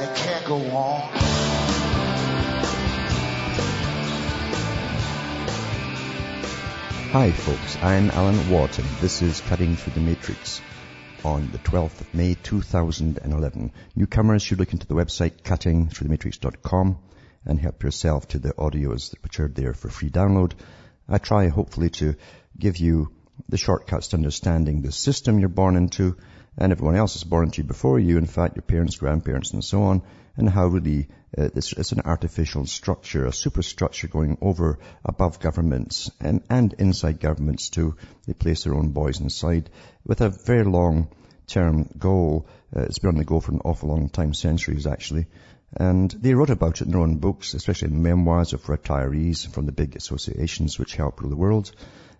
and it can't go on. Hi folks, I'm Alan and this is Cutting Through the Matrix on the 12th of May 2011. Newcomers should look into the website cuttingthroughthematrix.com and help yourself to the audios which are there for free download. I try hopefully to give you the shortcuts to understanding the system you're born into and everyone else is born into you before you, in fact, your parents, grandparents, and so on, and how really uh, it's, it's, an artificial structure, a superstructure going over above governments and, and inside governments too. They place their own boys inside with a very long term goal. Uh, it's been on the go for an awful long time, centuries actually. And they wrote about it in their own books, especially in memoirs of retirees from the big associations which help rule the world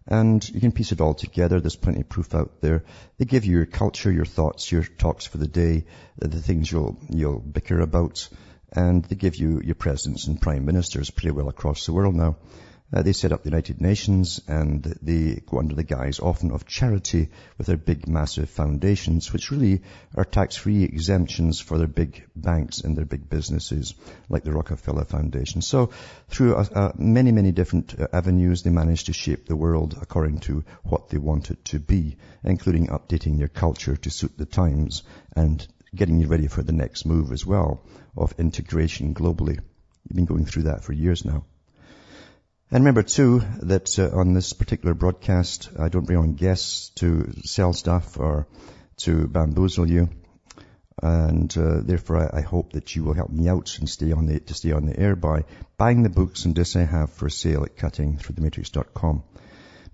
and you can piece it all together. There's plenty of proof out there. They give you your culture, your thoughts, your talks for the day, uh, the things you'll, you'll bicker about, and they give you your presidents and prime ministers pretty well across the world now. Uh, they set up the United Nations and they go under the guise often of charity with their big massive foundations, which really are tax-free exemptions for their big banks and their big businesses, like the Rockefeller Foundation. So through uh, uh, many, many different uh, avenues, they manage to shape the world according to what they want it to be, including updating their culture to suit the times and getting you ready for the next move as well of integration globally. You've been going through that for years now. And remember too that uh, on this particular broadcast, I don't bring on guests to sell stuff or to bamboozle you. And uh, therefore, I, I, hope that you will help me out and stay on the to stay on the air by buying the books and discs I have for sale at cuttingthroughthematrix.com.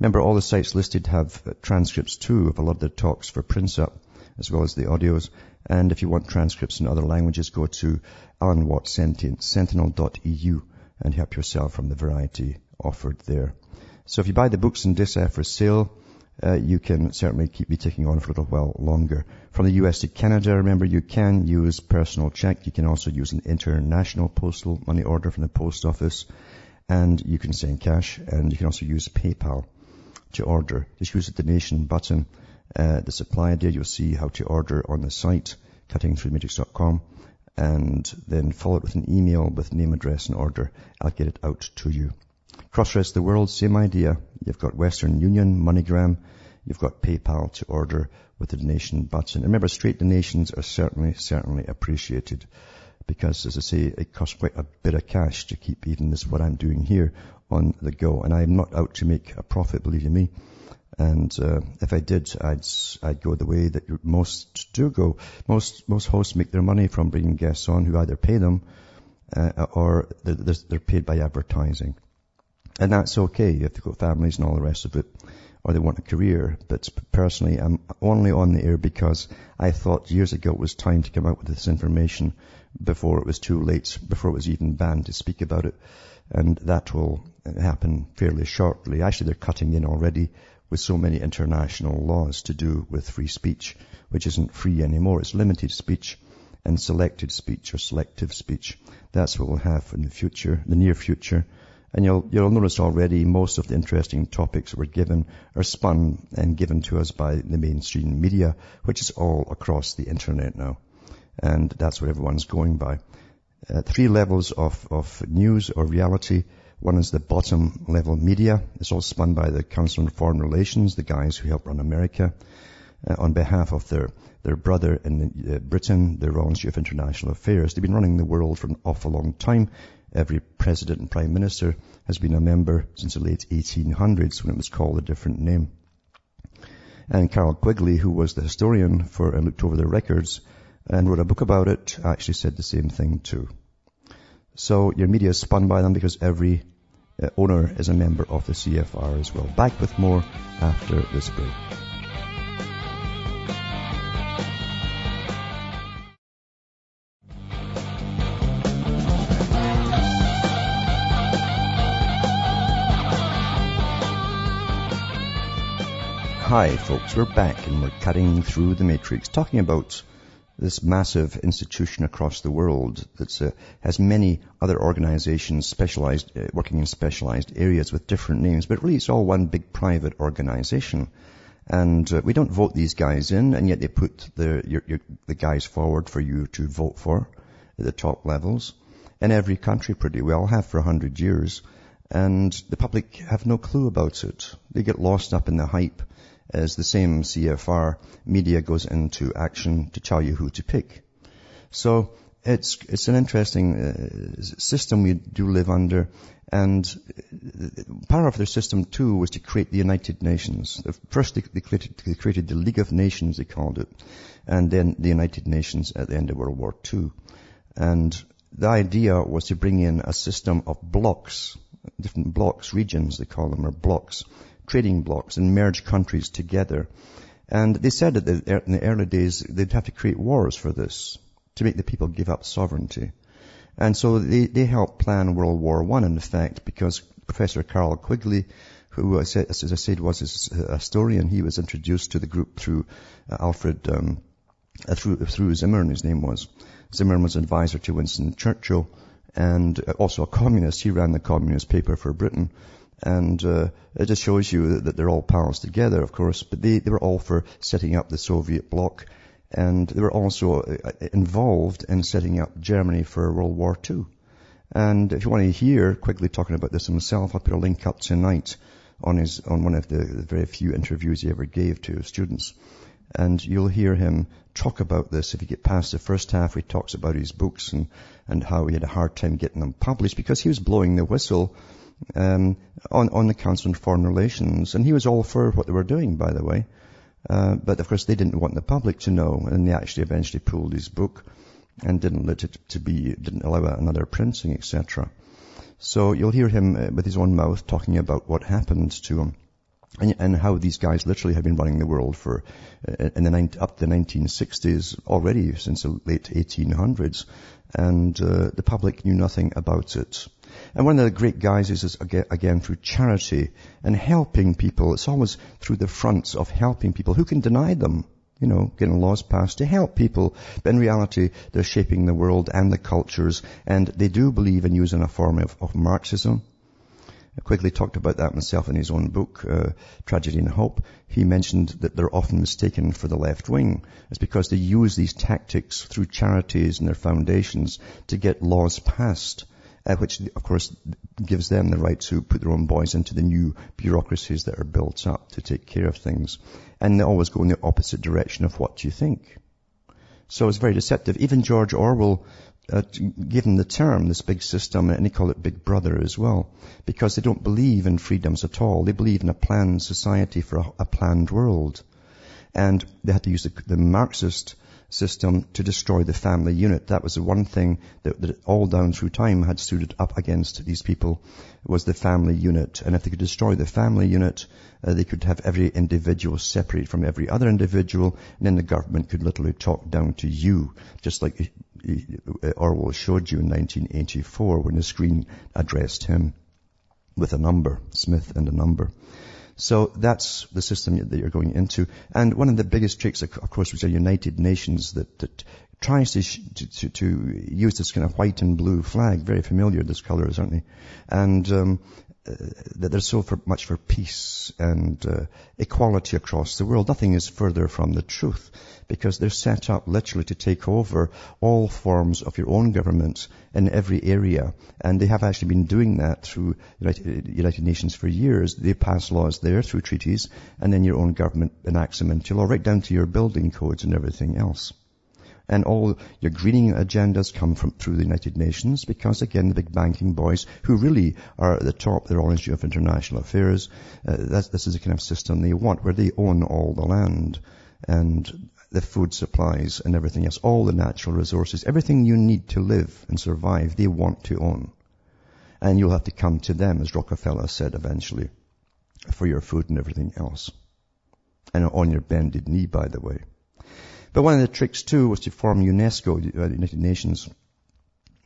Remember, all the sites listed have uh, transcripts too of a lot of the talks for prints up, as well as the audios. And if you want transcripts in other languages, go to alanwattsentinel.eu and help yourself from the variety offered there. So if you buy the books in DISA for sale, uh, you can certainly keep me taking on for a little while longer. From the US to Canada, remember you can use personal check. You can also use an international postal money order from the post office. And you can send cash and you can also use PayPal to order. Just use the donation button. Uh, the supply idea, you'll see how to order on the site, cuttingthroughmatrix.com and then follow it with an email with name, address and order. I'll get it out to you. Cross rest the world, same idea. You've got Western Union, MoneyGram, you've got PayPal to order with the donation button. And remember, straight donations are certainly, certainly appreciated because, as I say, it costs quite a bit of cash to keep even this, what I'm doing here, on the go. And I'm not out to make a profit, believe you me. And uh, if I did, I'd I'd go the way that most do go. Most most hosts make their money from bringing guests on who either pay them uh, or they're, they're paid by advertising. And that's okay if they've got families and all the rest of it, or they want a career. But personally, I'm only on the air because I thought years ago it was time to come out with this information before it was too late, before it was even banned to speak about it. And that will happen fairly shortly. Actually, they're cutting in already with so many international laws to do with free speech, which isn't free anymore. It's limited speech and selected speech or selective speech. That's what we'll have in the future, the near future. And you'll, you'll notice already most of the interesting topics were given are spun and given to us by the mainstream media, which is all across the internet now. And that's what everyone's going by. Uh, three levels of, of news or reality. One is the bottom level media. It's all spun by the Council on Foreign Relations, the guys who help run America, uh, on behalf of their, their brother in uh, Britain, the Royal Institute of International Affairs. They've been running the world for an awful long time. Every president and prime minister has been a member since the late 1800s when it was called a different name. And Carroll Quigley, who was the historian for and looked over the records and wrote a book about it, actually said the same thing too. So your media is spun by them because every uh, owner is a member of the CFR as well. Back with more after this break. Hi folks, we're back and we're cutting through the matrix, talking about this massive institution across the world that uh, has many other organizations specialized, uh, working in specialized areas with different names, but really it's all one big private organization. And uh, we don't vote these guys in, and yet they put the, your, your, the guys forward for you to vote for at the top levels. In every country pretty well, have for a hundred years. And the public have no clue about it. They get lost up in the hype as the same CFR media goes into action to tell you who to pick. So it's, it's an interesting uh, system we do live under. And part of their system too was to create the United Nations. First they, they, created, they created the League of Nations, they called it, and then the United Nations at the end of World War II. And the idea was to bring in a system of blocks, different blocks, regions they call them, or blocks, trading blocks and merge countries together. And they said that in the early days they'd have to create wars for this to make the people give up sovereignty. And so they, they helped plan World War One in effect because Professor Carl Quigley, who as I said was a historian, he was introduced to the group through uh, Alfred, um, uh, through, through Zimmern, his name was. Zimmern was advisor to Winston Churchill and uh, also a communist. He ran the communist paper for Britain. And uh, it just shows you that they're all pals together, of course, but they, they were all for setting up the Soviet bloc. And they were also uh, involved in setting up Germany for World War II. And if you want to hear Quigley talking about this himself, I'll put a link up tonight on his, on one of the, the very few interviews he ever gave to students. And you'll hear him talk about this. If you get past the first half, he talks about his books and, and how he had a hard time getting them published because he was blowing the whistle um, on, on the Council on Foreign Relations. And he was all for what they were doing, by the way. Uh, but of course they didn't want the public to know, and they actually eventually pulled his book and didn't let it to be, didn't allow another printing, etc. So you'll hear him uh, with his own mouth talking about what happened to him. And, and, how these guys literally have been running the world for uh, in the up the 1960s already since the late 1800s, and uh, the public knew nothing about it. And one of the great guises is again through charity and helping people. It's always through the fronts of helping people. Who can deny them? You know, getting laws passed to help people. But in reality, they're shaping the world and the cultures, and they do believe in using a form of, of Marxism. Quigley talked about that himself in his own book, uh, Tragedy and Hope. He mentioned that they're often mistaken for the left wing. It's because they use these tactics through charities and their foundations to get laws passed uh, which of course gives them the right to put their own boys into the new bureaucracies that are built up to take care of things. And they always go in the opposite direction of what you think. So it's very deceptive. Even George Orwell, uh, given the term, this big system, and he called it Big Brother as well, because they don't believe in freedoms at all. They believe in a planned society for a, a planned world. And they had to use the, the Marxist system to destroy the family unit. That was the one thing that, that, all down through time had stood up against these people was the family unit. And if they could destroy the family unit, uh, they could have every individual separate from every other individual, and then the government could literally talk down to you, just like uh, Orwell showed you in 1984 when the screen addressed him with a number, Smith and a number. So that's the system that you're going into. And one of the biggest tricks, of course, which are United Nations that, that tries to, to, to, use this kind of white and blue flag. Very familiar, this colors, aren't they? And um, that they're so for, much for peace and uh, equality across the world. Nothing is further from the truth because they're set up literally to take over all forms of your own government in every area. And they have actually been doing that through United, United Nations for years. They pass laws there through treaties and then your own government enacts them into law right down to your building codes and everything else. And all your greening agendas come from through the United Nations because again, the big banking boys who really are at the top, they're all Institute of International Affairs. Uh, this is the kind of system they want where they own all the land and the food supplies and everything else, all the natural resources, everything you need to live and survive, they want to own. And you'll have to come to them, as Rockefeller said eventually, for your food and everything else. And on your bended knee, by the way. But one of the tricks too was to form UNESCO, uh, the United Nations.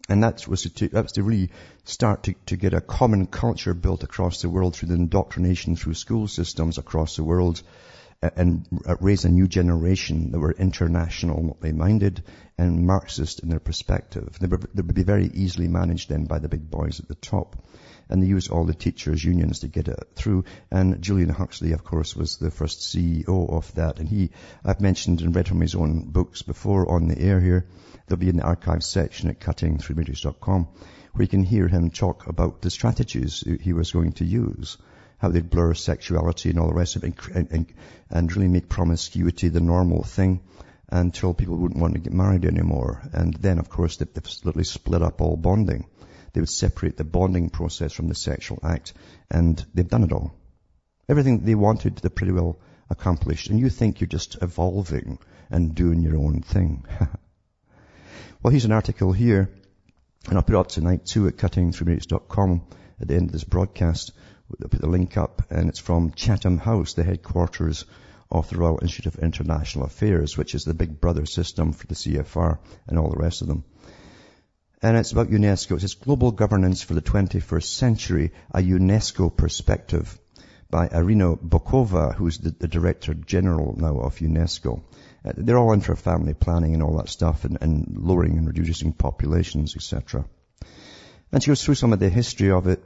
And that was to, that was to really start to, to get a common culture built across the world through the indoctrination through school systems across the world and raise a new generation that were international, internationally minded and Marxist in their perspective. They would be very easily managed then by the big boys at the top. And they used all the teachers' unions to get it through. And Julian Huxley, of course, was the first CEO of that. And he, I've mentioned and read from his own books before on the air here. They'll be in the archive section at cuttingthroughmatrix.com where you can hear him talk about the strategies he was going to use how they'd blur sexuality and all the rest of it and, and, and really make promiscuity the normal thing until people wouldn't want to get married anymore. And then, of course, they, they literally split up all bonding. They would separate the bonding process from the sexual act, and they've done it all. Everything they wanted, they pretty well accomplished. And you think you're just evolving and doing your own thing. well, here's an article here, and I'll put it up tonight too at cuttingthroughmatrix.com at the end of this broadcast. I'll put the link up, and it's from Chatham House, the headquarters of the Royal Institute of International Affairs, which is the big brother system for the CFR and all the rest of them. And it's about UNESCO. It says Global Governance for the 21st Century, a UNESCO Perspective by Irina Bokova, who's the, the Director General now of UNESCO. Uh, they're all into family planning and all that stuff and, and lowering and reducing populations, etc. And she goes through some of the history of it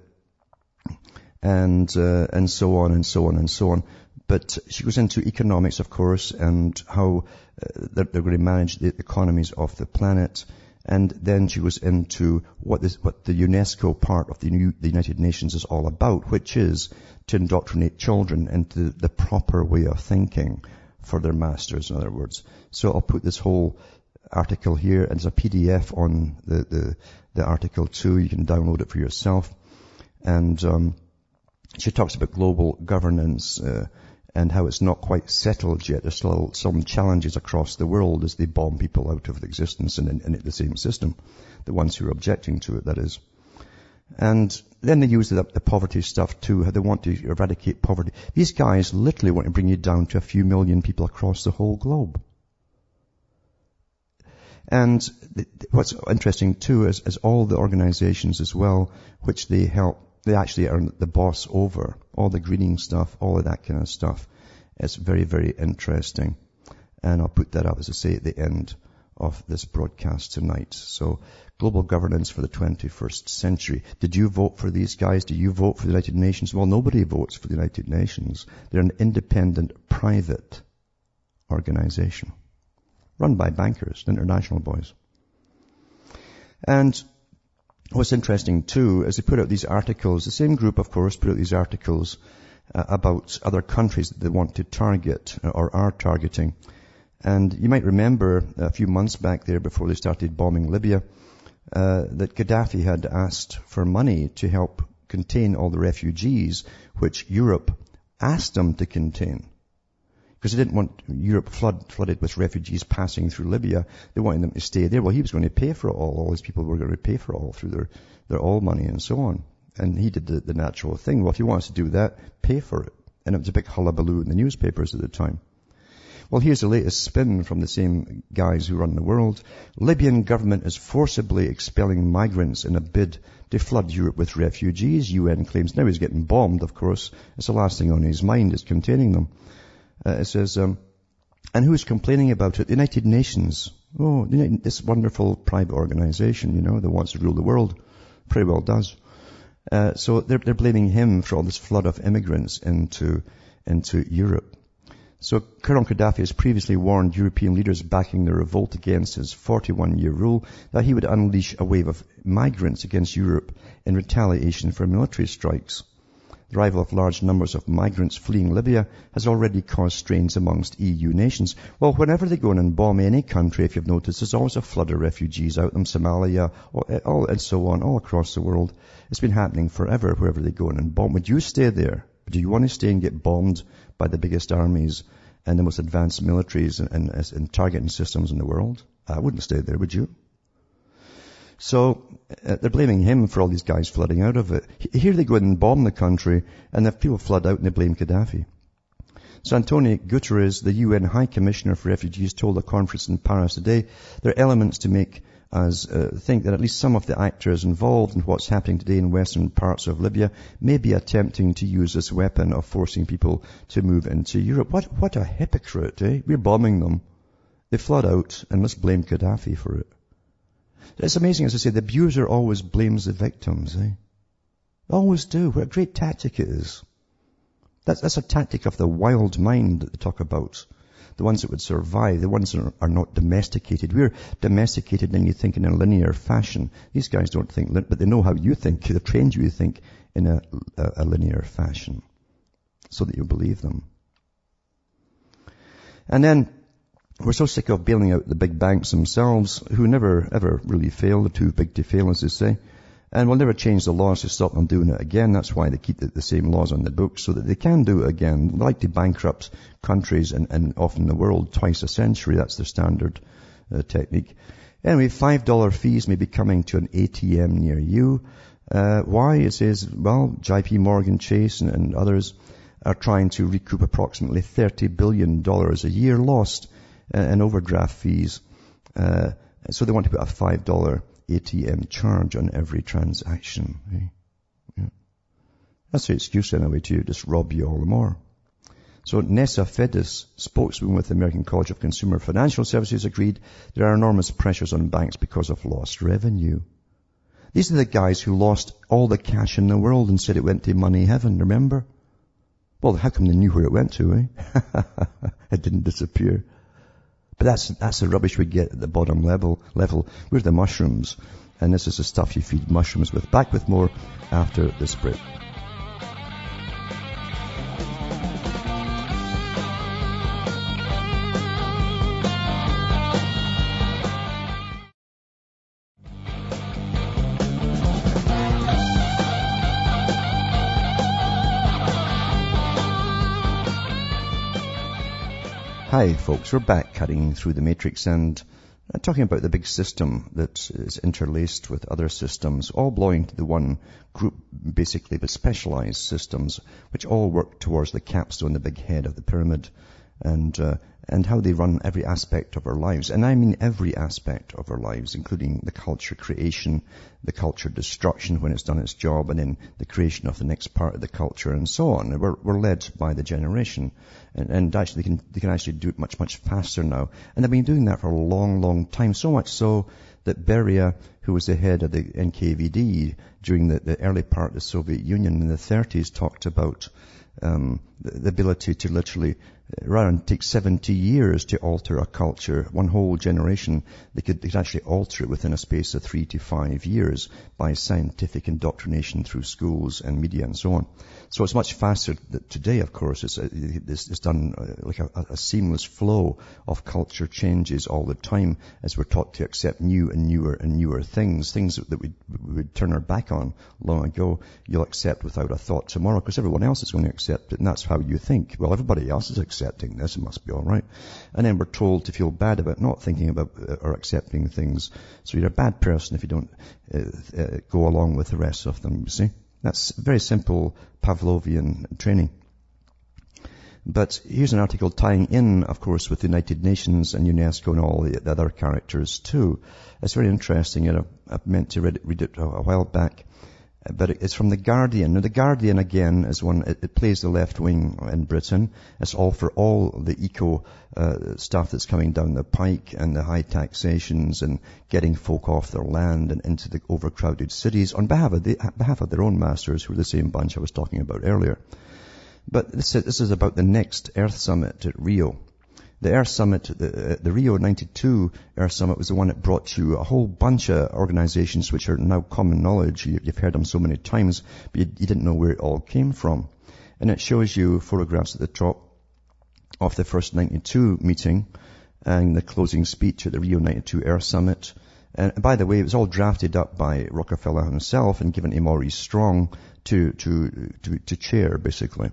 and uh, and so on and so on and so on. But she goes into economics, of course, and how uh, they're, they're, going to manage the economies of the planet. And then she goes into what, this, what the UNESCO part of the, New, the, United Nations is all about, which is to indoctrinate children into the proper way of thinking for their masters, in other words. So I'll put this whole article here, and there's a PDF on the, the, the article too. You can download it for yourself. And um, she talks about global governance uh, and how it's not quite settled yet. There's still some challenges across the world as they bomb people out of existence in, in, in the same system. The ones who are objecting to it, that is. And then they use the, the, poverty stuff too, how they want to eradicate poverty. These guys literally want to bring you down to a few million people across the whole globe. And what's interesting too is, is all the organizations as well, which they help they actually are the boss over all the greening stuff, all of that kind of stuff. It's very, very interesting. And I'll put that up, as I say, at the end of this broadcast tonight. So global governance for the 21st century. Did you vote for these guys? Do you vote for the United Nations? Well, nobody votes for the United Nations. They're an independent, private organization run by bankers, international boys. And What's interesting too is they put out these articles, the same group of course put out these articles uh, about other countries that they want to target uh, or are targeting. And you might remember a few months back there before they started bombing Libya, uh, that Gaddafi had asked for money to help contain all the refugees which Europe asked them to contain because they didn't want Europe flood, flooded with refugees passing through Libya. They wanted them to stay there. Well, he was going to pay for it all. All these people were going to pay for it all through their, their oil money and so on. And he did the, the natural thing. Well, if he wants to do that, pay for it. And it was a big hullabaloo in the newspapers at the time. Well, here's the latest spin from the same guys who run the world. Libyan government is forcibly expelling migrants in a bid to flood Europe with refugees, UN claims. Now he's getting bombed, of course. It's the last thing on his mind is containing them. Uh, it says, um, and who's complaining about it? The United Nations. Oh, this wonderful private organization, you know, that wants to rule the world. Pretty well does. Uh, so they're, they're blaming him for all this flood of immigrants into, into Europe. So Colonel Gaddafi has previously warned European leaders backing the revolt against his 41-year rule that he would unleash a wave of migrants against Europe in retaliation for military strikes. The arrival of large numbers of migrants fleeing Libya has already caused strains amongst EU nations. Well, whenever they go in and bomb any country, if you've noticed, there's always a flood of refugees out them, Somalia, eh, all, and so on, all across the world. It's been happening forever, wherever they go in and bomb. Would you stay there? Do you want to stay and get bombed by the biggest armies and the most advanced militaries and, and, and targeting systems in the world? I wouldn't stay there, would you? So uh, they're blaming him for all these guys flooding out of it. Here they go and bomb the country, and if people flood out and they blame Gaddafi. So Antonio Guterres, the UN High Commissioner for Refugees, told a conference in Paris today there are elements to make us uh, think that at least some of the actors involved in what's happening today in western parts of Libya may be attempting to use this weapon of forcing people to move into Europe. What, what a hypocrite, eh? We're bombing them. They flood out and must blame Gaddafi for it. It's amazing, as I say, the abuser always blames the victims, eh? Always do. What a great tactic it is. That's, that's a tactic of the wild mind that they talk about the ones that would survive, the ones that are not domesticated. We're domesticated and you think in a linear fashion. These guys don't think, but they know how you think. They've trained you to think in a, a, a linear fashion so that you believe them. And then we're so sick of bailing out the big banks themselves, who never ever really fail, they're too big to fail, as they say. And we'll never change the laws to stop them doing it again. That's why they keep the, the same laws on the books so that they can do it again. Like to bankrupt countries and, and often the world twice a century. That's their standard uh, technique. Anyway, $5 fees may be coming to an ATM near you. Uh, why? It says, well, JP Morgan Chase and, and others are trying to recoup approximately $30 billion a year lost uh, in overdraft fees. Uh, so they want to put a $5 ATM charge on every transaction. Eh? Yeah. That's the excuse anyway to just rob you all the more. So Nessa Feddis, spokesman with the American College of Consumer Financial Services, agreed there are enormous pressures on banks because of lost revenue. These are the guys who lost all the cash in the world and said it went to money heaven, remember? Well, how come they knew where it went to, eh? it didn't disappear. But that's, that's the rubbish we get at the bottom level, level. We're the mushrooms. And this is the stuff you feed mushrooms with. Back with more after this break. Hi folks, we're back cutting through the matrix and uh, talking about the big system that is interlaced with other systems, all belonging to the one group basically, but specialized systems, which all work towards the capstone, the big head of the pyramid. And uh, and how they run every aspect of our lives. And I mean every aspect of our lives, including the culture creation, the culture destruction when it's done its job, and then the creation of the next part of the culture and so on. We're, we're led by the generation. And, and actually they can, they can actually do it much, much faster now. And they've been doing that for a long, long time. So much so that Beria, who was the head of the NKVD during the, the early part of the Soviet Union in the 30s, talked about um, the, the ability to literally rather than take 70 years to alter a culture, one whole generation, they could, they could, actually alter it within a space of three to five years by scientific indoctrination through schools and media and so on. So it's much faster today, of course. It's, it's, it's done uh, like a, a, seamless flow of culture changes all the time as we're taught to accept new and newer and newer things, things that we would turn our back on long ago. You'll accept without a thought tomorrow because everyone else is going to accept it and that's how you think. Well, everybody else is accepting this. It must be all right. And then we're told to feel bad about not thinking about uh, or accepting things. So you're a bad person if you don't uh, uh, go along with the rest of them, you see. That's very simple Pavlovian training. But here's an article tying in, of course, with the United Nations and UNESCO and all the other characters too. It's very interesting. Know, I meant to read it a while back but it's from The Guardian. Now, The Guardian, again, is one, it, it plays the left wing in Britain. It's all for all the eco uh, stuff that's coming down the pike and the high taxations and getting folk off their land and into the overcrowded cities on behalf of, the, behalf of their own masters, who are the same bunch I was talking about earlier. But this, this is about the next Earth Summit at Rio the Earth Summit, the, the, Rio 92 Earth Summit was the one that brought you a whole bunch of organizations which are now common knowledge. You, have heard them so many times, but you, you, didn't know where it all came from. And it shows you photographs at the top of the first 92 meeting and the closing speech at the Rio 92 Earth Summit. And by the way, it was all drafted up by Rockefeller himself and given to Maurice Strong to, to, to, to chair, basically.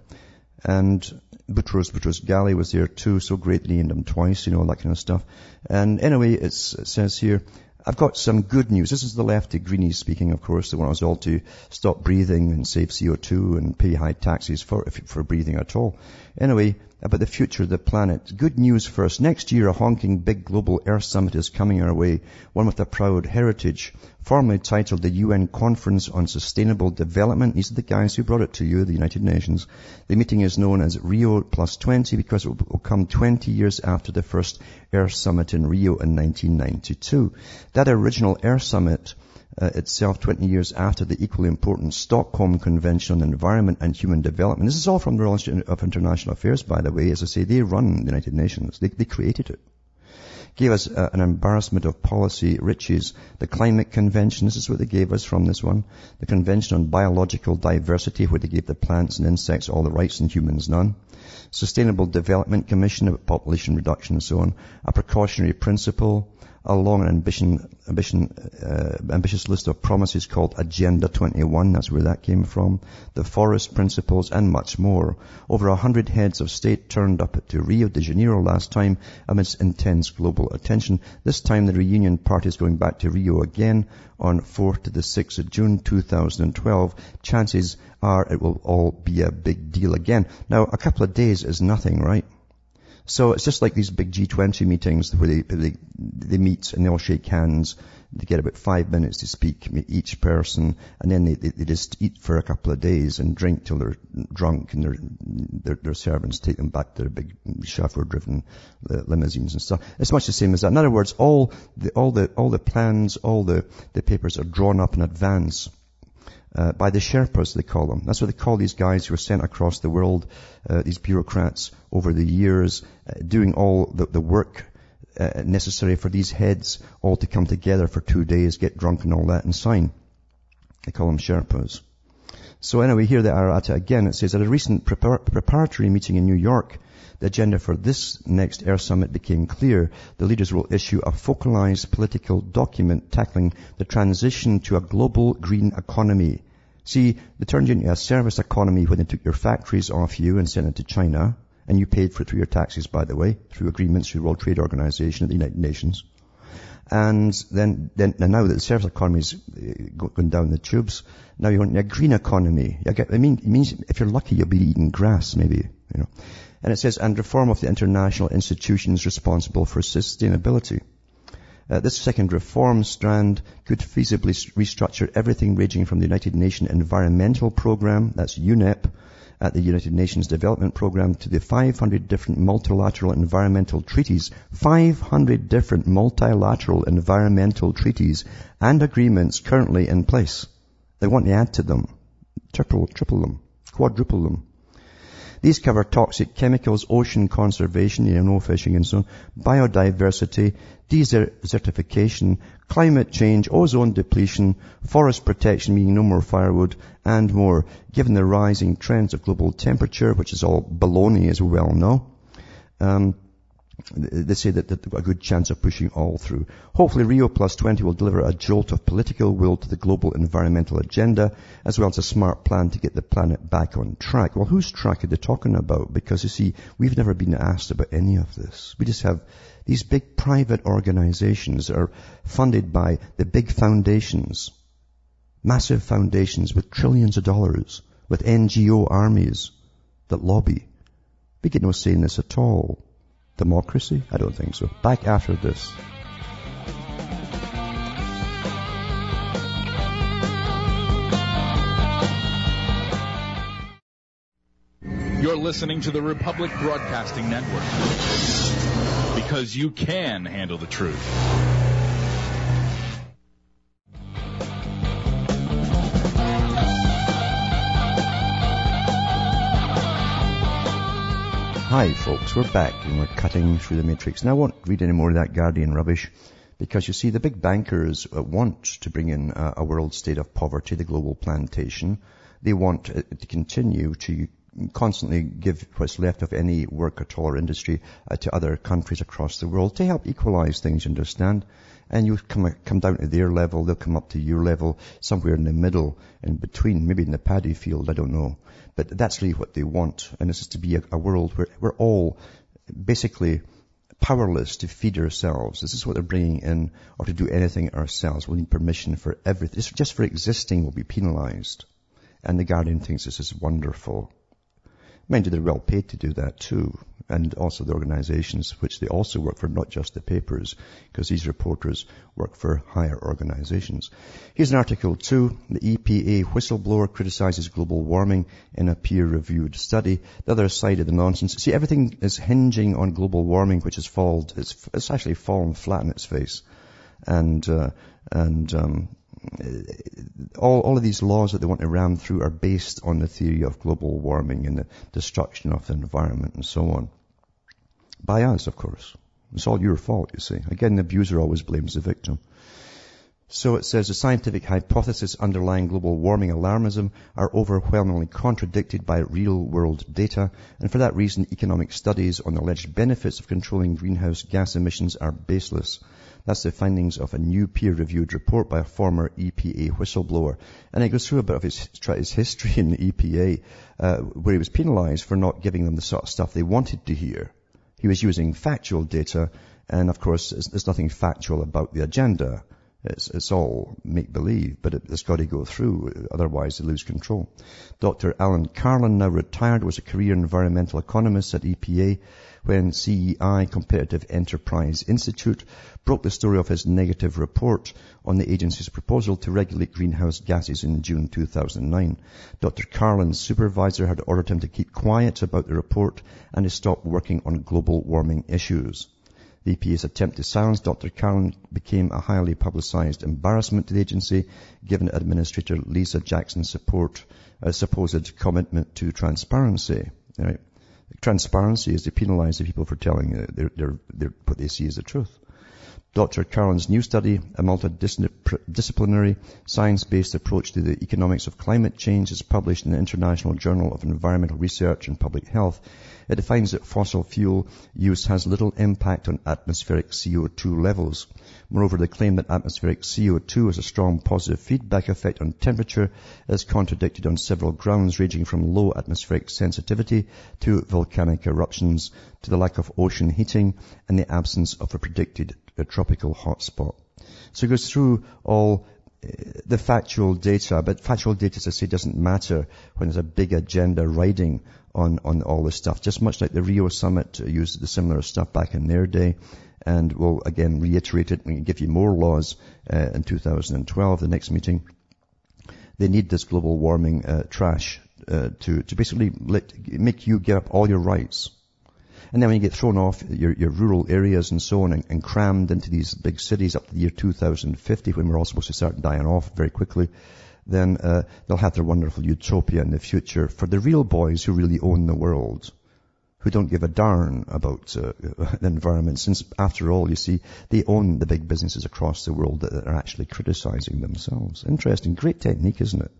And Boutros Boutros Ghali was there too, so greatly named him twice, you know, all that kind of stuff. And anyway, it says here, I've got some good news. This is the lefty greenies speaking, of course, the one I was all to stop breathing and save CO2 and pay high taxes for, for breathing at all. Anyway, about the future of the planet. Good news first. Next year, a honking big global Earth Summit is coming our way, one with a proud heritage, formally titled the UN Conference on Sustainable Development. These are the guys who brought it to you, the United Nations. The meeting is known as Rio Plus 20 because it will come 20 years after the first Earth Summit in Rio in 1992. That original Earth Summit uh, itself 20 years after the equally important Stockholm Convention on Environment and Human Development. This is all from the Royal Institute of International Affairs, by the way. As I say, they run the United Nations. They, they created it. Gave us uh, an embarrassment of policy riches. The Climate Convention, this is what they gave us from this one. The Convention on Biological Diversity, where they gave the plants and insects all the rights and humans none. Sustainable Development Commission about population reduction and so on. A precautionary principle a long ambition, ambition, uh, ambitious list of promises called Agenda 21. That's where that came from. The forest principles and much more. Over a hundred heads of state turned up to Rio de Janeiro last time amidst intense global attention. This time the reunion party is going back to Rio again on 4th to the 6th of June 2012. Chances are it will all be a big deal again. Now, a couple of days is nothing, right? So it's just like these big G20 meetings where they, they, they meet and they all shake hands. They get about five minutes to speak, each person, and then they, they, they just eat for a couple of days and drink till they're drunk and their, their, their servants take them back to their big chauffeur-driven uh, limousines and stuff. It's much the same as that. In other words, all the, all the, all the plans, all the, the papers are drawn up in advance uh, by the Sherpas, they call them. That's what they call these guys who are sent across the world, uh, these bureaucrats over the years, uh, doing all the, the work uh, necessary for these heads all to come together for two days, get drunk and all that, and sign. They call them Sherpas. So anyway, here they are at it again. It says, at a recent prepar- preparatory meeting in New York, the agenda for this next Earth Summit became clear. The leaders will issue a focalized political document tackling the transition to a global green economy. See, they turned you into a service economy when they took your factories off you and sent it to China. And you paid for it through your taxes, by the way, through agreements through World Trade Organization and the United Nations. And then, then and now that the service economy is uh, going down the tubes, now you want a green economy. I mean, it means if you're lucky, you'll be eating grass, maybe, you know. And it says, and reform of the international institutions responsible for sustainability. Uh, this second reform strand could feasibly restructure everything ranging from the United Nations Environmental Programme, that's UNEP, at the United Nations Development Programme to the 500 different multilateral environmental treaties, 500 different multilateral environmental treaties and agreements currently in place. They want to add to them, triple, triple them, quadruple them. These cover toxic chemicals, ocean conservation, you know, fishing and so on, biodiversity, desertification, climate change, ozone depletion, forest protection, meaning no more firewood, and more, given the rising trends of global temperature, which is all baloney as we well know. Um, they say that, they've got a good chance of pushing all through. Hopefully Rio Plus 20 will deliver a jolt of political will to the global environmental agenda, as well as a smart plan to get the planet back on track. Well, whose track are they talking about? Because you see, we've never been asked about any of this. We just have these big private organizations that are funded by the big foundations, massive foundations with trillions of dollars, with NGO armies that lobby. We get no say in this at all. Democracy? I don't think so. Back after this. You're listening to the Republic Broadcasting Network because you can handle the truth. Hi folks, we're back and we're cutting through the matrix. Now I won't read any more of that Guardian rubbish because you see the big bankers uh, want to bring in a, a world state of poverty, the global plantation. They want to continue to constantly give what's left of any work at all or industry uh, to other countries across the world to help equalize things, you understand? And you come, come down to their level, they'll come up to your level, somewhere in the middle, in between, maybe in the paddy field, I don't know. But that's really what they want. And this is to be a, a world where we're all basically powerless to feed ourselves. This is what they're bringing in, or to do anything ourselves. We'll need permission for everything. Just for existing we'll be penalized. And the Guardian thinks this is wonderful. Mind you, they're well paid to do that too. And also the organizations which they also work for, not just the papers, because these reporters work for higher organizations. Here's an article too. The EPA whistleblower criticizes global warming in a peer-reviewed study. The other side of the nonsense. See, everything is hinging on global warming, which has fallen, it's, it's actually fallen flat on its face. And, uh, and, um, all, all of these laws that they want to ram through are based on the theory of global warming and the destruction of the environment and so on. By us, of course. It's all your fault, you see. Again, the abuser always blames the victim. So it says the scientific hypothesis underlying global warming alarmism are overwhelmingly contradicted by real world data, and for that reason economic studies on the alleged benefits of controlling greenhouse gas emissions are baseless. That's the findings of a new peer-reviewed report by a former EPA whistleblower. And it goes through a bit of his, his history in the EPA, uh, where he was penalized for not giving them the sort of stuff they wanted to hear. He was using factual data, and of course, there's nothing factual about the agenda. It's, it's all make-believe, but it, has got to go through, otherwise they lose control. Dr. Alan Carlin, now retired, was a career environmental economist at EPA when CEI, Competitive Enterprise Institute, broke the story of his negative report on the agency's proposal to regulate greenhouse gases in June 2009. Dr. Carlin's supervisor had ordered him to keep quiet about the report and to stop working on global warming issues. The EPA's attempt to silence Dr. Carlin became a highly publicized embarrassment to the agency, given Administrator Lisa Jackson's support, uh, supposed commitment to transparency. Right? Transparency is to penalize the people for telling their, their, their, what they see as the truth. Dr. Carlin's new study, a multidisciplinary, science-based approach to the economics of climate change, is published in the International Journal of Environmental Research and Public Health. It defines that fossil fuel use has little impact on atmospheric CO2 levels. Moreover, the claim that atmospheric CO2 has a strong positive feedback effect on temperature is contradicted on several grounds ranging from low atmospheric sensitivity to volcanic eruptions to the lack of ocean heating and the absence of a predicted a tropical hotspot. So it goes through all uh, the factual data, but factual data, as I say, doesn't matter when there's a big agenda riding on, on all this stuff. Just much like the Rio summit used the similar stuff back in their day. And we'll again reiterate it and give you more laws uh, in 2012, the next meeting. They need this global warming uh, trash uh, to, to basically let, make you give up all your rights. And then when you get thrown off your, your rural areas and so on and, and, crammed into these big cities up to the year 2050 when we're all supposed to start dying off very quickly, then uh, they'll have their wonderful utopia in the future for the real boys who really own the world, who don't give a darn about uh, the environment, since after all, you see, they own the big businesses across the world that are actually criticizing themselves. Interesting. Great technique, isn't it?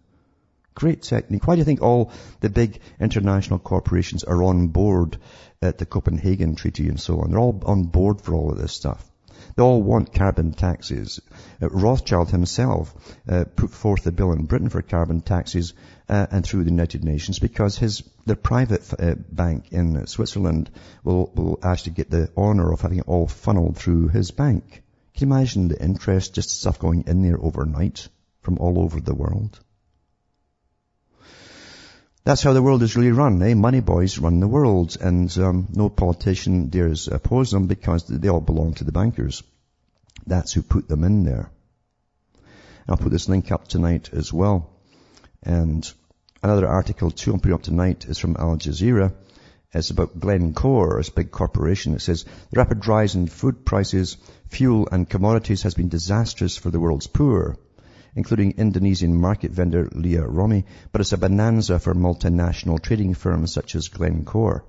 Great technique. Why do you think all the big international corporations are on board at the Copenhagen Treaty and so on? They're all on board for all of this stuff. They all want carbon taxes. Uh, Rothschild himself uh, put forth a bill in Britain for carbon taxes uh, and through the United Nations because his the private uh, bank in Switzerland will, will actually get the honour of having it all funneled through his bank. Can you imagine the interest, just stuff going in there overnight from all over the world? That's how the world is really run. Eh? Money boys run the world, and um, no politician dares oppose them because they all belong to the bankers. That's who put them in there. I'll put this link up tonight as well. And another article too I'm putting up tonight is from Al Jazeera. It's about Glencore, this big corporation. It says the rapid rise in food prices, fuel and commodities has been disastrous for the world's poor including Indonesian market vendor Lia Romi, but it's a bonanza for multinational trading firms such as Glencore.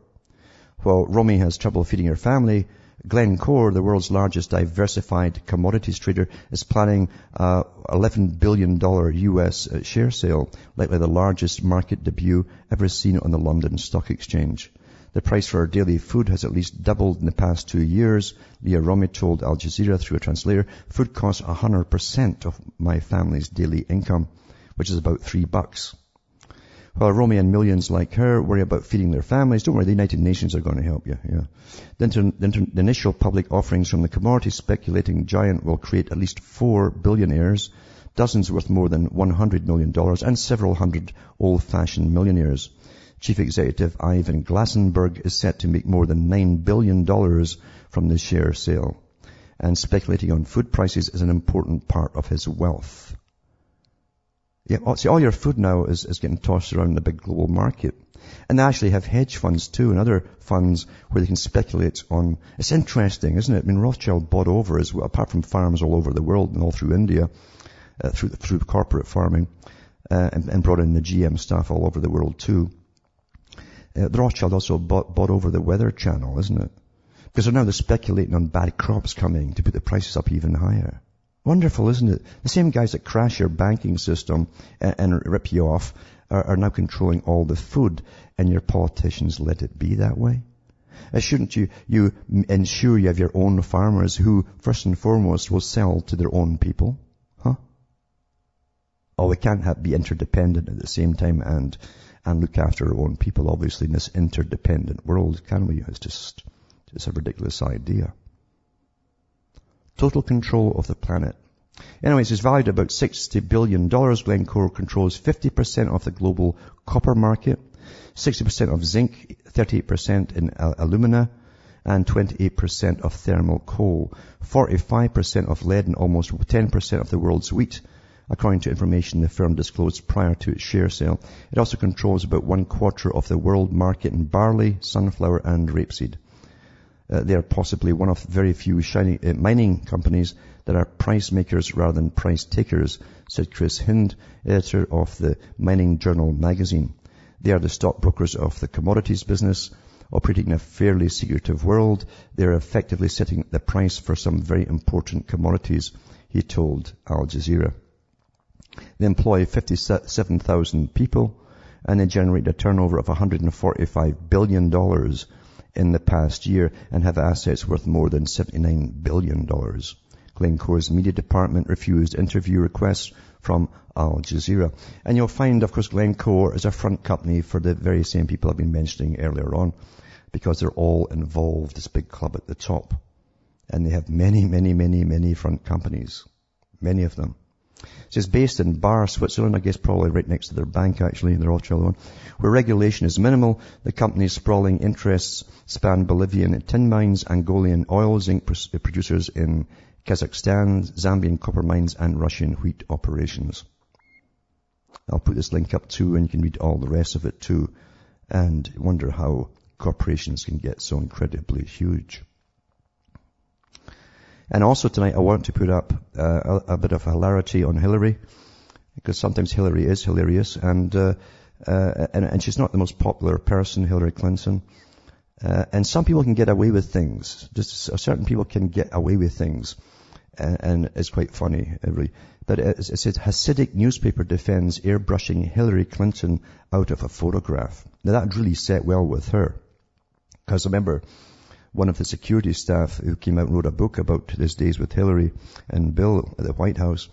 While Romi has trouble feeding her family, Glencore, the world's largest diversified commodities trader, is planning a $11 billion US uh, share sale, likely the largest market debut ever seen on the London Stock Exchange. The price for our daily food has at least doubled in the past two years. Leah Romi told Al Jazeera through a translator, food costs 100% of my family's daily income, which is about three bucks. While Romi and millions like her worry about feeding their families, don't worry, the United Nations are going to help you. Yeah. The, inter- the, inter- the initial public offerings from the commodity speculating giant will create at least four billionaires, dozens worth more than $100 million, and several hundred old-fashioned millionaires. Chief Executive Ivan Glasenberg is set to make more than $9 billion from the share sale. And speculating on food prices is an important part of his wealth. Yeah, oh, see, all your food now is, is getting tossed around the big global market. And they actually have hedge funds too and other funds where they can speculate on, it's interesting, isn't it? I mean, Rothschild bought over as well, apart from farms all over the world and all through India, uh, through, through corporate farming, uh, and, and, brought in the GM stuff all over the world too. Uh, the Rothschild also bought, bought over the Weather Channel, isn't it? Because now they're speculating on bad crops coming to put the prices up even higher. Wonderful, isn't it? The same guys that crash your banking system and, and rip you off are, are, now controlling all the food, and your politicians let it be that way. Uh, shouldn't you, you ensure you have your own farmers who, first and foremost, will sell to their own people? Oh, we can't have, be interdependent at the same time and and look after our own people, obviously, in this interdependent world, can we? It's just, it's a ridiculous idea. Total control of the planet. Anyways, it's valued at about $60 billion. Glencore controls 50% of the global copper market, 60% of zinc, 38% in alumina, and 28% of thermal coal, 45% of lead, and almost 10% of the world's wheat according to information the firm disclosed prior to its share sale. It also controls about one quarter of the world market in barley, sunflower and rapeseed. Uh, they are possibly one of very few shiny, uh, mining companies that are price makers rather than price takers, said Chris Hinde, editor of the Mining Journal magazine. They are the stockbrokers of the commodities business, operating in a fairly secretive world. They are effectively setting the price for some very important commodities, he told Al Jazeera. They employ 57,000 people and they generate a turnover of $145 billion in the past year and have assets worth more than $79 billion. Glencore's media department refused interview requests from Al Jazeera. And you'll find, of course, Glencore is a front company for the very same people I've been mentioning earlier on because they're all involved, this big club at the top. And they have many, many, many, many front companies. Many of them. It says based in Baar, Switzerland, I guess probably right next to their bank actually, the Rothschild one, where regulation is minimal. The company's sprawling interests span Bolivian tin mines, Angolan oil, zinc uh, producers in Kazakhstan, Zambian copper mines, and Russian wheat operations. I'll put this link up too, and you can read all the rest of it too, and wonder how corporations can get so incredibly huge. And also tonight I want to put up uh, a, a, bit of hilarity on Hillary, because sometimes Hillary is hilarious, and, uh, uh, and, and she's not the most popular person, Hillary Clinton. Uh, and some people can get away with things. Just certain people can get away with things, and, and it's quite funny. Really. But it, it Hasidic newspaper defends airbrushing Hillary Clinton out of a photograph. Now that really set well with her, because remember one of the security staff who came out and wrote a book about his days with Hillary and Bill at the White House.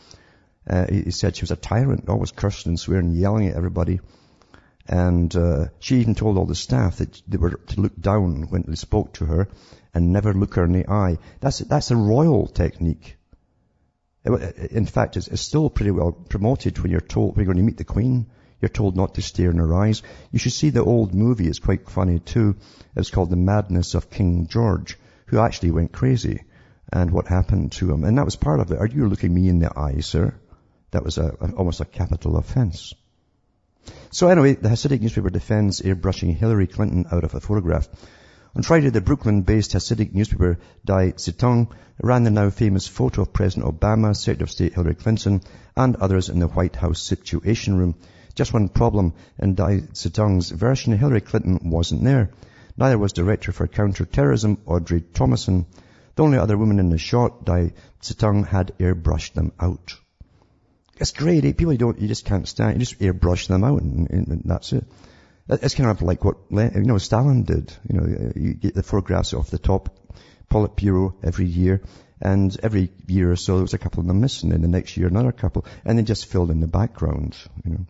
Uh, he, said she was a tyrant, always cursing and swearing, yelling at everybody. And uh, she even told all the staff that they were to look down when they spoke to her and never look her in the eye. That's that's a royal technique. In fact, it's, it's still pretty well promoted when you're told when you're going to meet the Queen you're told not to stare in her eyes. You should see the old movie. It's quite funny too. It's called The Madness of King George, who actually went crazy and what happened to him. And that was part of it. Are you looking me in the eye, sir? That was a, a, almost a capital offense. So anyway, the Hasidic newspaper defends airbrushing Hillary Clinton out of a photograph. On Friday, the Brooklyn-based Hasidic newspaper Di Tzeitung ran the now famous photo of President Obama, Secretary of State Hillary Clinton, and others in the White House Situation Room just one problem in Di Tzeitung's version, Hillary Clinton wasn't there. Neither was Director for Counterterrorism Audrey Thomason. The only other woman in the shot, Di Tzeitung, had airbrushed them out. It's great. Eh? People you don't, you just can't stand. You just airbrush them out and, and that's it. It's kind of like what, you know, Stalin did. You know, you get the photographs off the top Politburo every year and every year or so there was a couple of them missing and the next year another couple and they just filled in the background, you know.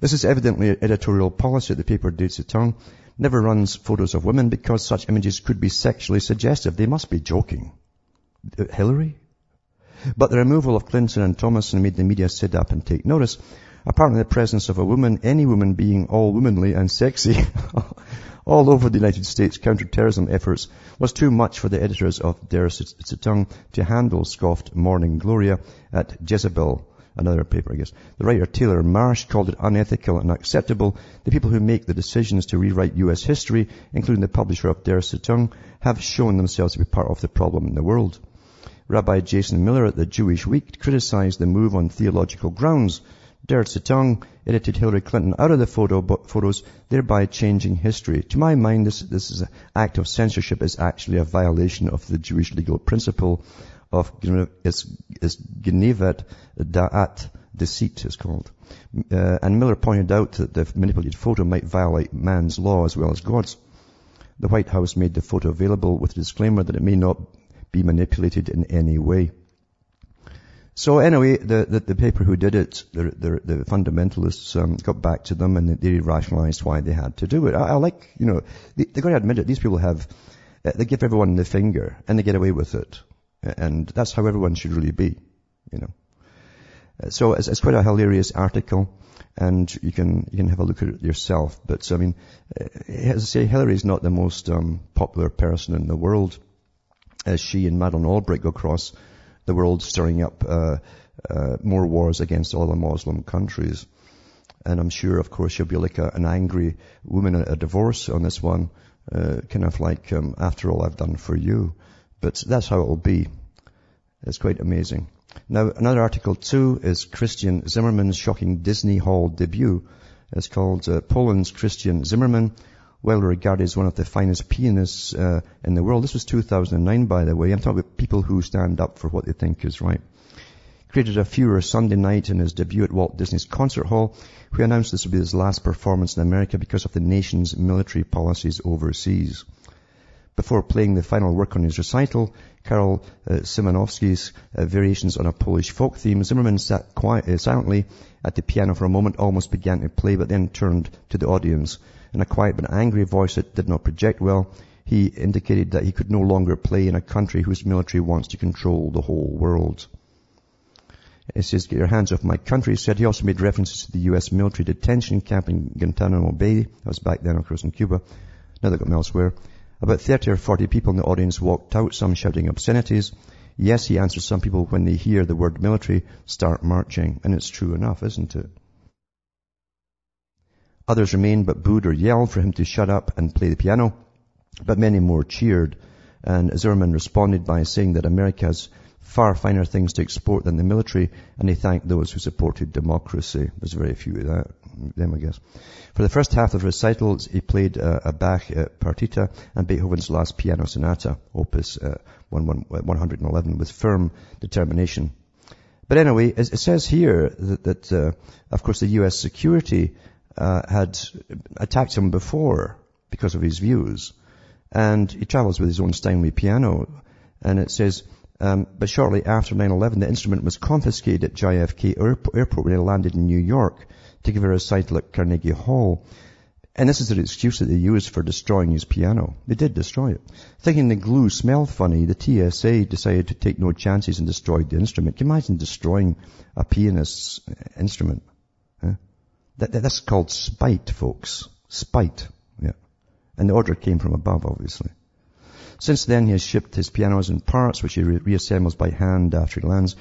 This is evidently editorial policy. The paper Di Tzeitung never runs photos of women because such images could be sexually suggestive. They must be joking. Uh, Hillary? But the removal of Clinton and Thomason made the media sit up and take notice. Apparently the presence of a woman, any woman being all womanly and sexy, all over the United States counterterrorism efforts was too much for the editors of Der Zeitung to handle, scoffed Morning Gloria at Jezebel, another paper, I guess. The writer Taylor Marsh called it unethical and unacceptable. The people who make the decisions to rewrite U.S. history, including the publisher of Der Zeitung, have shown themselves to be part of the problem in the world. Rabbi Jason Miller at the Jewish Week criticized the move on theological grounds. Der Zeitung edited Hillary Clinton out of the photo, photos, thereby changing history. To my mind, this, this is an act of censorship is actually a violation of the Jewish legal principle of is, is Genevet Da'at, deceit is called. Uh, and Miller pointed out that the manipulated photo might violate man's law as well as God's. The White House made the photo available with a disclaimer that it may not be manipulated in any way. So anyway, the, the, the, paper who did it, the, the, the fundamentalists um, got back to them and they rationalized why they had to do it. I, I like, you know, they, they got to admit it. These people have, uh, they give everyone the finger and they get away with it. And that's how everyone should really be, you know. Uh, so it's, it's, quite a hilarious article, and you can you can have a look at it yourself. But I mean, uh, as I say, Hillary is not the most um, popular person in the world, as she and Madeleine Albright go across the world, stirring up uh, uh, more wars against all the Muslim countries. And I'm sure, of course, she'll be like a, an angry woman at a divorce on this one, uh, kind of like, um, after all I've done for you. But that's how it will be. It's quite amazing. Now, another article too is Krystian Zimerman's shocking Disney Hall debut. It's called uh, Poland's Krystian Zimerman, well regarded as one of the finest pianists uh, in the world. This was 2009, by the way. I'm talking about people who stand up for what they think is right. Created a furor Sunday night in his debut at Walt Disney's Concert Hall, who announced this would be his last performance in America because of the nation's military policies overseas. Before playing the final work on his recital, Karol uh, Szymanowski's uh, variations on a Polish folk theme, Zimerman sat quiet, uh, silently at the piano for a moment, almost began to play, but then turned to the audience. In a quiet but angry voice that did not project well, he indicated that he could no longer play in a country whose military wants to control the whole world. He says, get your hands off my country, he said. He also made references to the U.S. military detention camp in Guantanamo Bay. That was back then, of course, in Cuba. Now they've got them elsewhere. About 30 or 40 people in the audience walked out, some shouting obscenities. Yes, he answered, some people, when they hear the word military, start marching. And it's true enough, isn't it? Others remained but booed or yelled for him to shut up and play the piano. But many more cheered. And Zimerman responded by saying that America has far finer things to export than the military, and he thanked those who supported democracy. There's very few of that, them, I guess. For the first half of recitals, he played uh, a Bach uh, partita and Beethoven's last piano sonata, opus uh, 111, with firm determination. But anyway, it, says here that, that uh, of course, the U.S. security uh, had attacked him before because of his views, and he travels with his own Steinway piano, and it says um, but shortly after 9-11, the instrument was confiscated at JFK Airport when it landed in New York to give a recital at Carnegie Hall. And this is the excuse that they used for destroying his piano. They did destroy it. Thinking the glue smelled funny, the TSA decided to take no chances and destroyed the instrument. Can you imagine destroying a pianist's instrument? Huh? That, that, that's called spite, folks. Spite. Yeah. And the order came from above, obviously. Since then, he has shipped his pianos in parts, which he re- reassembles by hand after he lands.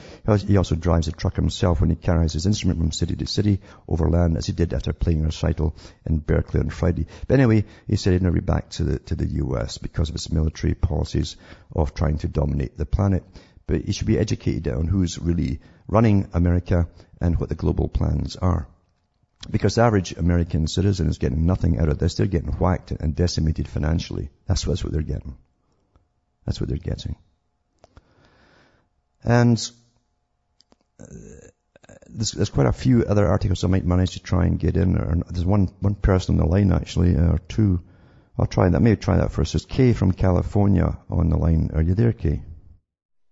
He also drives a truck himself when he carries his instrument from city to city overland, as he did after playing a recital in Berkeley on Friday. But anyway, he said he'd never be back to the, to the U.S. because of his military policies of trying to dominate the planet. But he should be educated on who's really running America and what the global plans are. Because the average American citizen is getting nothing out of this. They're getting whacked and decimated financially. That's, that's what they're getting. That's what they're getting. And uh, there's, there's, quite a few other articles I might manage to try and get in. Or there's one one person on the line actually, uh, or two. I'll try that. Maybe try that first. There's Kay from California on the line. Are you there, Kay?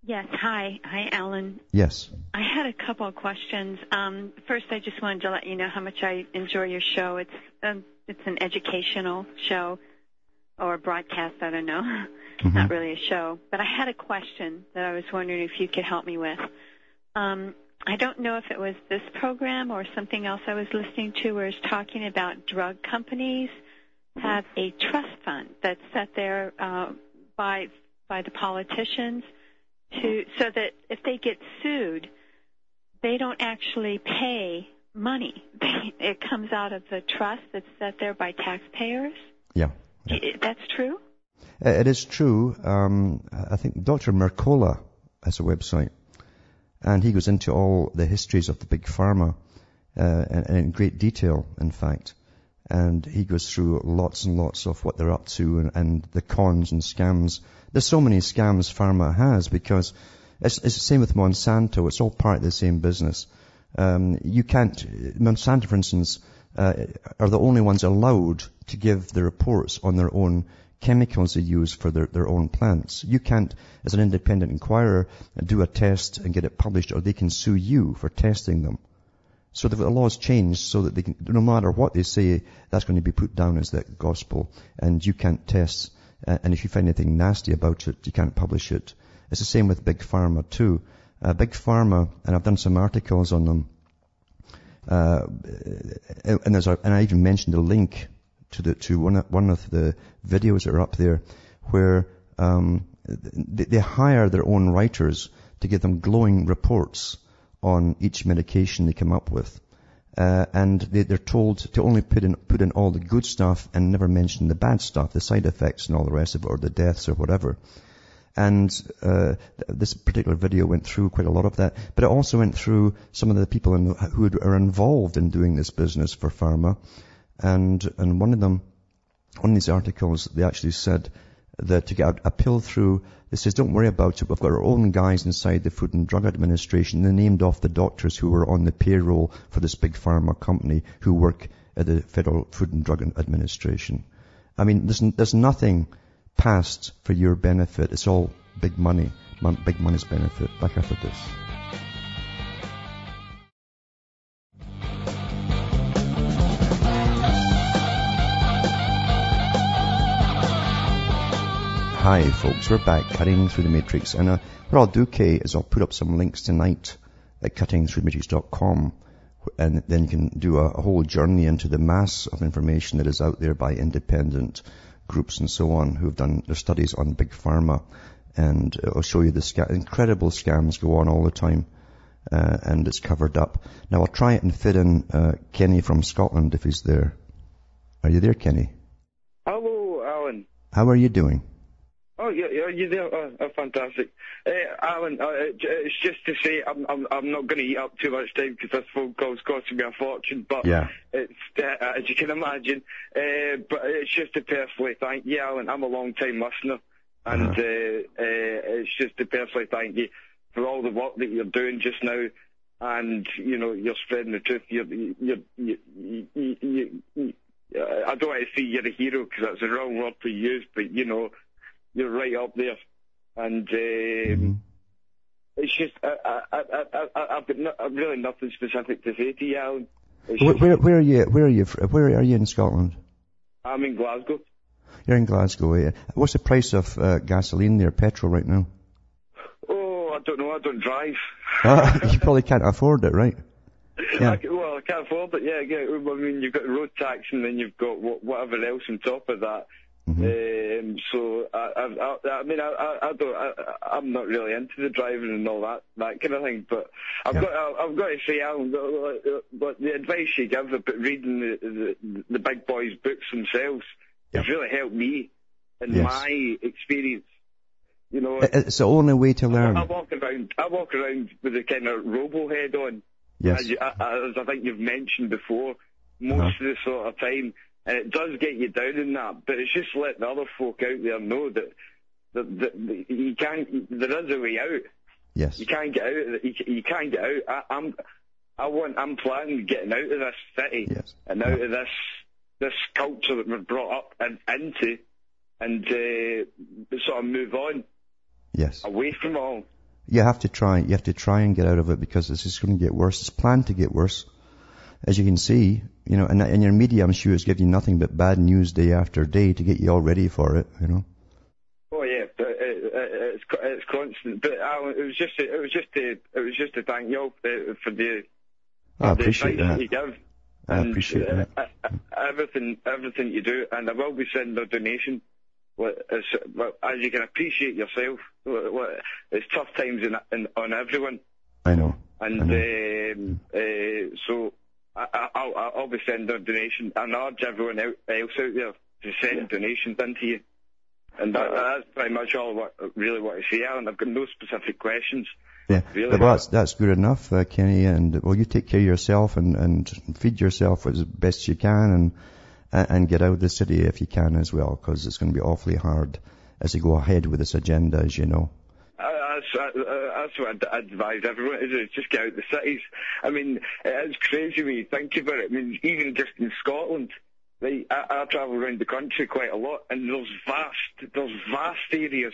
Yes. Hi. Hi, Alan. Yes. I had a couple of questions. Um, first, I just wanted to let you know how much I enjoy your show. It's um, it's an educational show or broadcast. I don't know. mm-hmm. not really a show. But I had a question that I was wondering if you could help me with. Um, I don't know if it was this program or something else I was listening to where it's talking about drug companies have a trust fund that's set there uh, by by the politicians to so that if they get sued, they don't actually pay money. it comes out of the trust that's set there by taxpayers. Yeah. That's true. It is true. Um, I think Dr. Mercola has a website, and he goes into all the histories of the big pharma uh, in, in great detail, in fact and he goes through lots and lots of what they're up to and, and the cons and scams. There's so many scams pharma has because it's, it's, the same with Monsanto. It's all part of the same business. Um, you can't, Monsanto, for instance, uh, are the only ones allowed to give the reports on their own chemicals they use for their, their own plants. You can't, as an independent inquirer, do a test and get it published, or they can sue you for testing them. So the laws changed so that they can, no matter what they say, that's going to be put down as the gospel, and you can't test. And if you find anything nasty about it, you can't publish it. It's the same with big pharma too. Uh, big pharma, and I've done some articles on them. Uh, and there's a, and I even mentioned a link to the to one of, one of the videos that are up there, where um, they, they hire their own writers to give them glowing reports on each medication they come up with. Uh, and they, are told to only put in, put in all the good stuff and never mention the bad stuff, the side effects and all the rest of it, or the deaths or whatever. And uh, this particular video went through quite a lot of that, but it also went through some of the people in, who are involved in doing this business for pharma. And and one of them, one of these articles, they actually said that to get a pill through they says, don't worry about it. We've got our own guys inside the Food and Drug Administration. They named off the doctors who were on the payroll for this big pharma company who work at the Federal Food and Drug Administration. I mean, there's, there's nothing passed for your benefit. It's all big money, big money's benefit. Back after this. Hi folks, we're back cutting through the matrix and uh, what I'll do, Kay, is I'll put up some links tonight at cuttingthroughthematrix.com and then you can do a, a, whole journey into the mass of information that is out there by independent groups and so on who have done their studies on big pharma and I'll show you the sca- incredible scams go on all the time uh, and it's covered up. Now I'll try and fit in uh, Kenny from Scotland if he's there. Are you there, Kenny? Hello, Alan. How are you doing? Oh, yeah, yeah, you're there. Oh, oh fantastic. Uh, Alan, uh, it's just to say I'm, I'm, I'm not going to eat up too much time because this phone call's costing me a fortune, but yeah. it's, uh, as you can imagine, uh, but it's just to personally thank you, Alan. I'm a long time listener, and uh-huh. uh, uh, it's just to personally thank you for all the work that you're doing just now, and, you know, you're spreading the truth. You're, you're, you, you, you, you, I don't want to say you're a hero because that's the wrong word to use, but, you know, you're right up there. And um, mm-hmm. it's just, I, I, I, I, I've got no, really nothing specific to say to you, Alan. Where, where, where, are you? Where are you? Where are you in Scotland? I'm in Glasgow. You're in Glasgow. Yeah. What's the price of uh, gasoline there, petrol right now? Oh, I don't know. I don't drive. Ah, you probably can't afford it, right? Yeah. I, well, I can't afford it. Yeah, yeah. I mean, you've got road tax, and then you've got whatever else on top of that. Mm-hmm. Um, so I, I, I, mean, I, I don't, I, am not really into the driving and all that, that kind of thing. But I've yeah. got, I've got to say, Alan, but the advice you give about reading the, the, the big boys' books themselves yeah. has really helped me in yes. my experience. You know, it's the only way to learn. I, I walk around, I walk around with a kind of robo head on. Yes. As, you, as I think you've mentioned before, most uh-huh. of the sort of time and it does get you down in that, but it's just letting other folk out there know that that, that, you can't. There is a way out. Yes. You can't get out. You, you can't get out. I, I'm. I want. I'm planning getting out of this city yes. and out of this this culture that we're brought up and, into, and uh, sort of move on. Yes. Away from all. You have to try. You have to try and get out of it because this is going to get worse. It's planned to get worse as you can see, you know, and, and your media, I'm sure, is giving you nothing but bad news day after day to get you all ready for it, you know. Oh yeah, uh, uh, uh, it's it's constant. But Alan, it was just it was just to it was just to thank you all uh, for the I the appreciate advice that. you give. I and, appreciate that. uh, uh, everything everything you do, and I will be sending a donation. As, as you can appreciate yourself, it's tough times in, in, on everyone. I know. And I um, uh, so I, I- I'll, I'll be sending a donation and I urge everyone out, else out there to send donations into you. And that, that's pretty much all what I really want to say, Alan. I've got no specific questions. Yeah, Really? but that's that's good enough, uh, Kenny. And well, you take care of yourself and and feed yourself as best you can, and and and get out of the city if you can as well, because it's going to be awfully hard as you go ahead with this agenda, as you know. Uh, That's, uh, that's what I'd advise everyone to do, just get out the cities. I mean, it's crazy when you think about it. I mean, even just in Scotland, like, I, I travel around the country quite a lot, and there's vast, there's vast areas.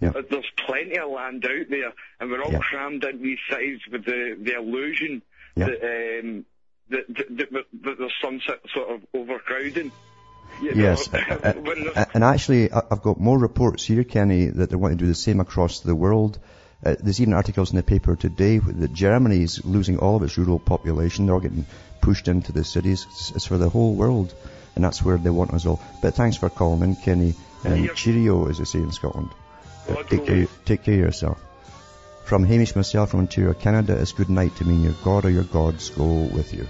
Yeah. Uh, There's plenty of land out there, and we're all Yeah. crammed into these cities with the, the illusion Yeah. that, um, that, that, that, that there's some sort of overcrowding. You Yes, know, uh, and actually, I've got more reports here, Kenny, that they want to do the same across the world. Uh, there's even articles in the paper today that Germany's losing all of its rural population. They're all getting pushed into the cities. It's, it's for the whole world, and that's where they want us all. But thanks for calling in, Kenny. And Yeah. cheerio, as they say in Scotland. Uh, take, care, take care of yourself. From Hamish myself from Ontario, Canada, it's good night to me your God or your gods go with you.